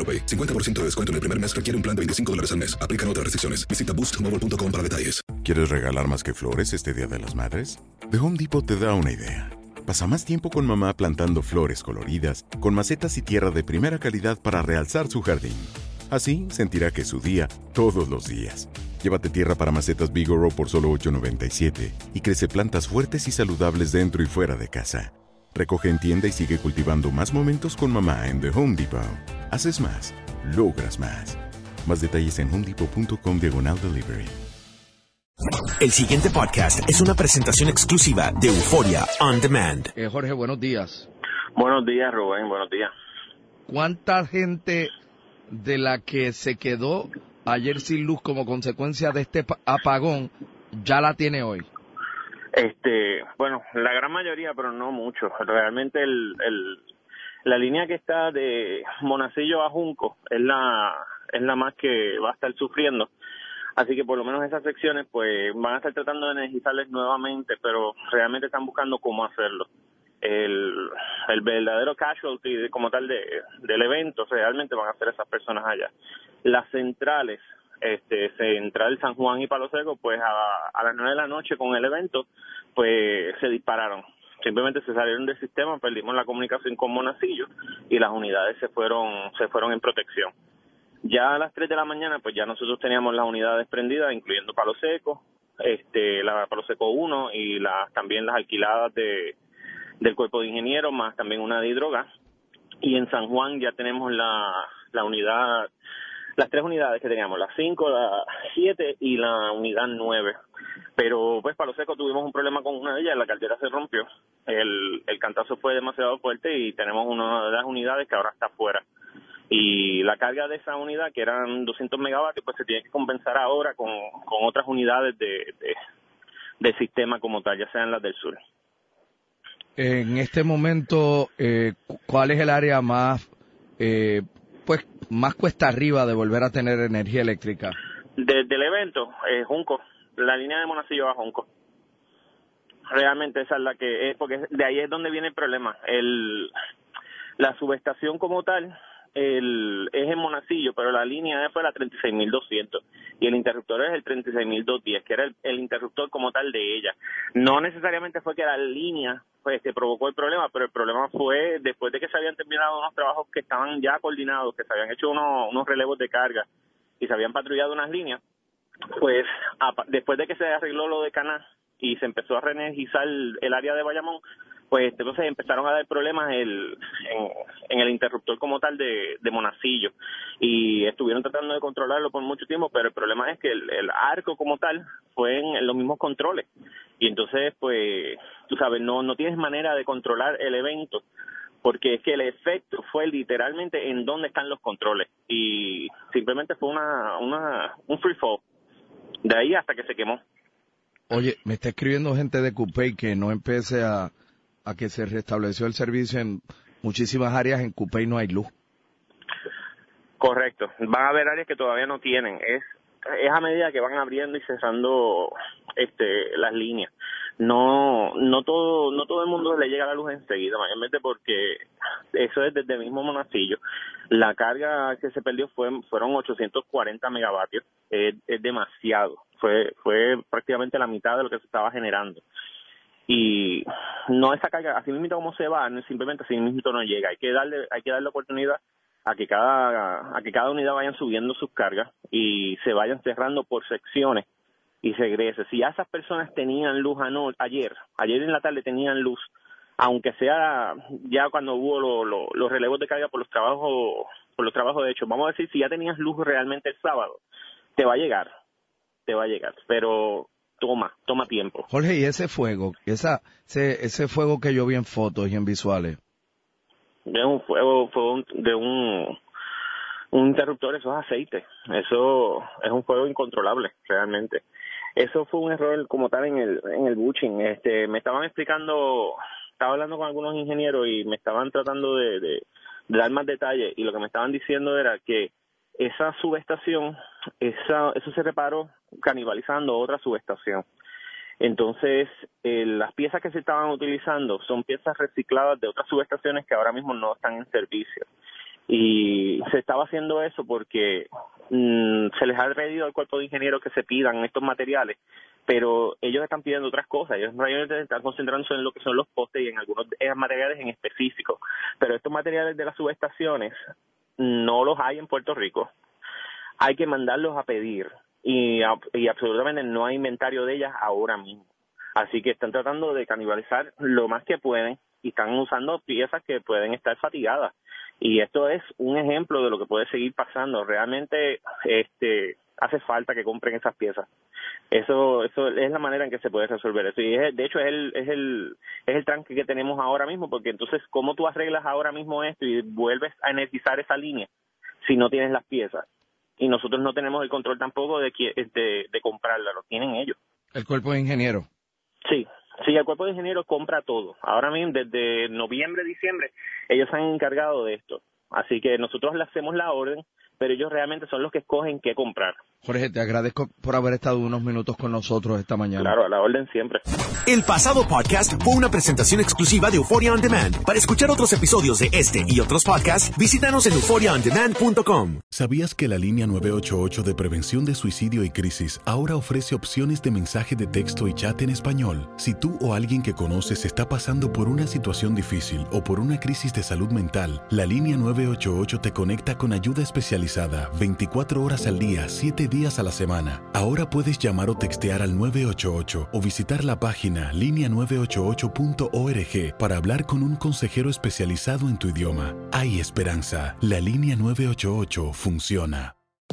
AroPay. 50% de descuento en el primer mes requiere un plan de 25 dólares al mes. Aplican otras restricciones. Visita boostmobile.com para detalles. ¿Quieres regalar más que flores este Día de las Madres? The Home Depot te da una idea. Pasa más tiempo con mamá plantando flores coloridas, con macetas y tierra de primera calidad para realzar su jardín. Así sentirá que es su día todos los días. Llévate tierra para macetas Bigoro por solo $8.97 y crece plantas fuertes y saludables dentro y fuera de casa. Recoge en tienda y sigue cultivando más momentos con mamá en The Home Depot. Haces más, logras más. Más detalles en homedepot.com diagonal delivery. El siguiente podcast es una presentación exclusiva de Euforia On Demand. Eh, Jorge, buenos días. Buenos días, Rubén, buenos días. ¿Cuánta gente de la que se quedó ayer sin luz como consecuencia de este pa- apagón ya la tiene hoy? Este, bueno, la gran mayoría, pero no mucho. Realmente el, el, la línea que está de Monacillo a Junco es la, es la más que va a estar sufriendo. Así que por lo menos esas secciones pues van a estar tratando de energizarles nuevamente, pero realmente están buscando cómo hacerlo. El, el verdadero casualty como tal de, del evento realmente van a ser esas personas allá. Las centrales, este, Central San Juan y Palo Seco, pues a, a las nueve de la noche con el evento, pues se dispararon. Simplemente se salieron del sistema, perdimos la comunicación con Monacillo y las unidades se fueron, se fueron en protección. Ya a las 3 de la mañana, pues ya nosotros teníamos las unidades prendidas, incluyendo Palo Seco, este, la Palo Seco 1 y las, también las alquiladas de, del cuerpo de ingenieros, más también una de hidrogas. Y en San Juan ya tenemos la, la unidad, las tres unidades que teníamos, la 5, la 7 y la unidad 9. Pero pues Palo Seco tuvimos un problema con una de ellas, la caldera se rompió, el, el cantazo fue demasiado fuerte y tenemos una de las unidades que ahora está fuera y la carga de esa unidad, que eran 200 megavatios, pues se tiene que compensar ahora con, con otras unidades de, de, del sistema como tal, ya sean las del sur. En este momento, eh, cu- ¿cuál es el área más, eh, pues, más cuesta arriba de volver a tener energía eléctrica? Desde el evento, eh, Junco, la línea de Monacillo a Junco. Realmente esa es la que es, porque de ahí es donde viene el problema. El, la subestación como tal es en Monacillo, pero la línea fue la 36.200 y el interruptor es el 36.210, que era el, el interruptor como tal de ella. No necesariamente fue que la línea pues que provocó el problema, pero el problema fue después de que se habían terminado unos trabajos que estaban ya coordinados, que se habían hecho unos, unos relevos de carga y se habían patrullado unas líneas, pues apa- después de que se arregló lo de Caná y se empezó a reenergizar el, el área de Bayamón, pues entonces empezaron a dar problemas el, en, el interruptor como tal de, Monacillo. Y estuvieron tratando de controlarlo por mucho tiempo, pero el problema es que el, arco como tal fue en, en los mismos controles. Y entonces pues tú sabes no no tienes manera de controlar el evento porque es que el efecto fue literalmente en dónde están los controles. Y simplemente fue una una un free fall de ahí hasta que se quemó Oye, me está escribiendo gente de Cupey que no empiece a, a que se restableció el servicio en muchísimas áreas. En Cupey no hay luz. Correcto. Van a haber áreas que todavía no tienen. Es, es a medida que van abriendo y cerrando este, las líneas. No, no todo, no todo el mundo le llega la luz enseguida, mayormente porque eso es desde el mismo monacillo. La carga que se perdió fue, fueron 840 megavatios. es demasiado. Fue, fue prácticamente la mitad de lo que se estaba generando. Y no esa carga, así mismo como se va, simplemente así mismo no llega. Hay que darle, hay que darle oportunidad a que cada, a que cada unidad vayan subiendo sus cargas y se vayan cerrando por secciones y regrese. Si esas personas tenían luz ayer, ayer en la tarde tenían luz, aunque sea ya cuando hubo los relevos de carga por los trabajos por los trabajos de hecho, vamos a decir si ya tenías luz realmente el sábado, te va a llegar, te va a llegar, pero toma, toma tiempo. Jorge, y ese fuego, esa, ese, ese fuego que yo vi en fotos y en visuales. Es un fuego, fuego de un, un interruptor, eso es aceite, eso es un fuego incontrolable, realmente. Eso fue un error como tal en el, en el bushing. Este, me estaban explicando estaba hablando con algunos ingenieros y me estaban tratando de, dar más detalles y lo que me estaban diciendo era que esa subestación, esa, eso se reparó canibalizando otra subestación. Entonces, eh, las piezas que se estaban utilizando son piezas recicladas de otras subestaciones que ahora mismo no están en servicio. Y se estaba haciendo eso porque mm, se les ha pedido al cuerpo de ingenieros que se pidan estos materiales pero ellos están pidiendo otras cosas, ellos realmente están concentrándose en lo que son los postes y en algunos materiales en específico, pero estos materiales de las subestaciones no los hay en Puerto Rico, hay que mandarlos a pedir y absolutamente no hay inventario de ellas ahora mismo, así que están tratando de canibalizar lo más que pueden y están usando piezas que pueden estar fatigadas y esto es un ejemplo de lo que puede seguir pasando, realmente este hace falta que compren esas piezas. Eso eso es la manera en que se puede resolver eso. Y de hecho es el es el es el tranque que tenemos ahora mismo porque entonces cómo tú arreglas ahora mismo esto y vuelves a energizar esa línea si no tienes las piezas y nosotros no tenemos el control tampoco de de, de comprarla lo tienen ellos. El cuerpo de ingeniero. Sí sí el cuerpo de ingeniero compra todo ahora mismo desde noviembre diciembre ellos se han encargado de esto así que nosotros le hacemos la orden pero ellos realmente son los que escogen qué comprar. Jorge, te agradezco por haber estado unos minutos con nosotros esta mañana. Claro, a la orden siempre. El pasado podcast fue una presentación exclusiva de Euphoria On Demand. Para escuchar otros episodios de este y otros podcasts, visítanos en euphoriaondemand.com. ¿Sabías que la línea 988 de prevención de suicidio y crisis ahora ofrece opciones de mensaje de texto y chat en español? Si tú o alguien que conoces está pasando por una situación difícil o por una crisis de salud mental, la línea 988 te conecta con ayuda especializada 24 horas al día, 7 días a la semana. Ahora puedes llamar o textear al 988 o visitar la página línea988.org para hablar con un consejero especializado en tu idioma. Hay esperanza. La línea 988 funciona.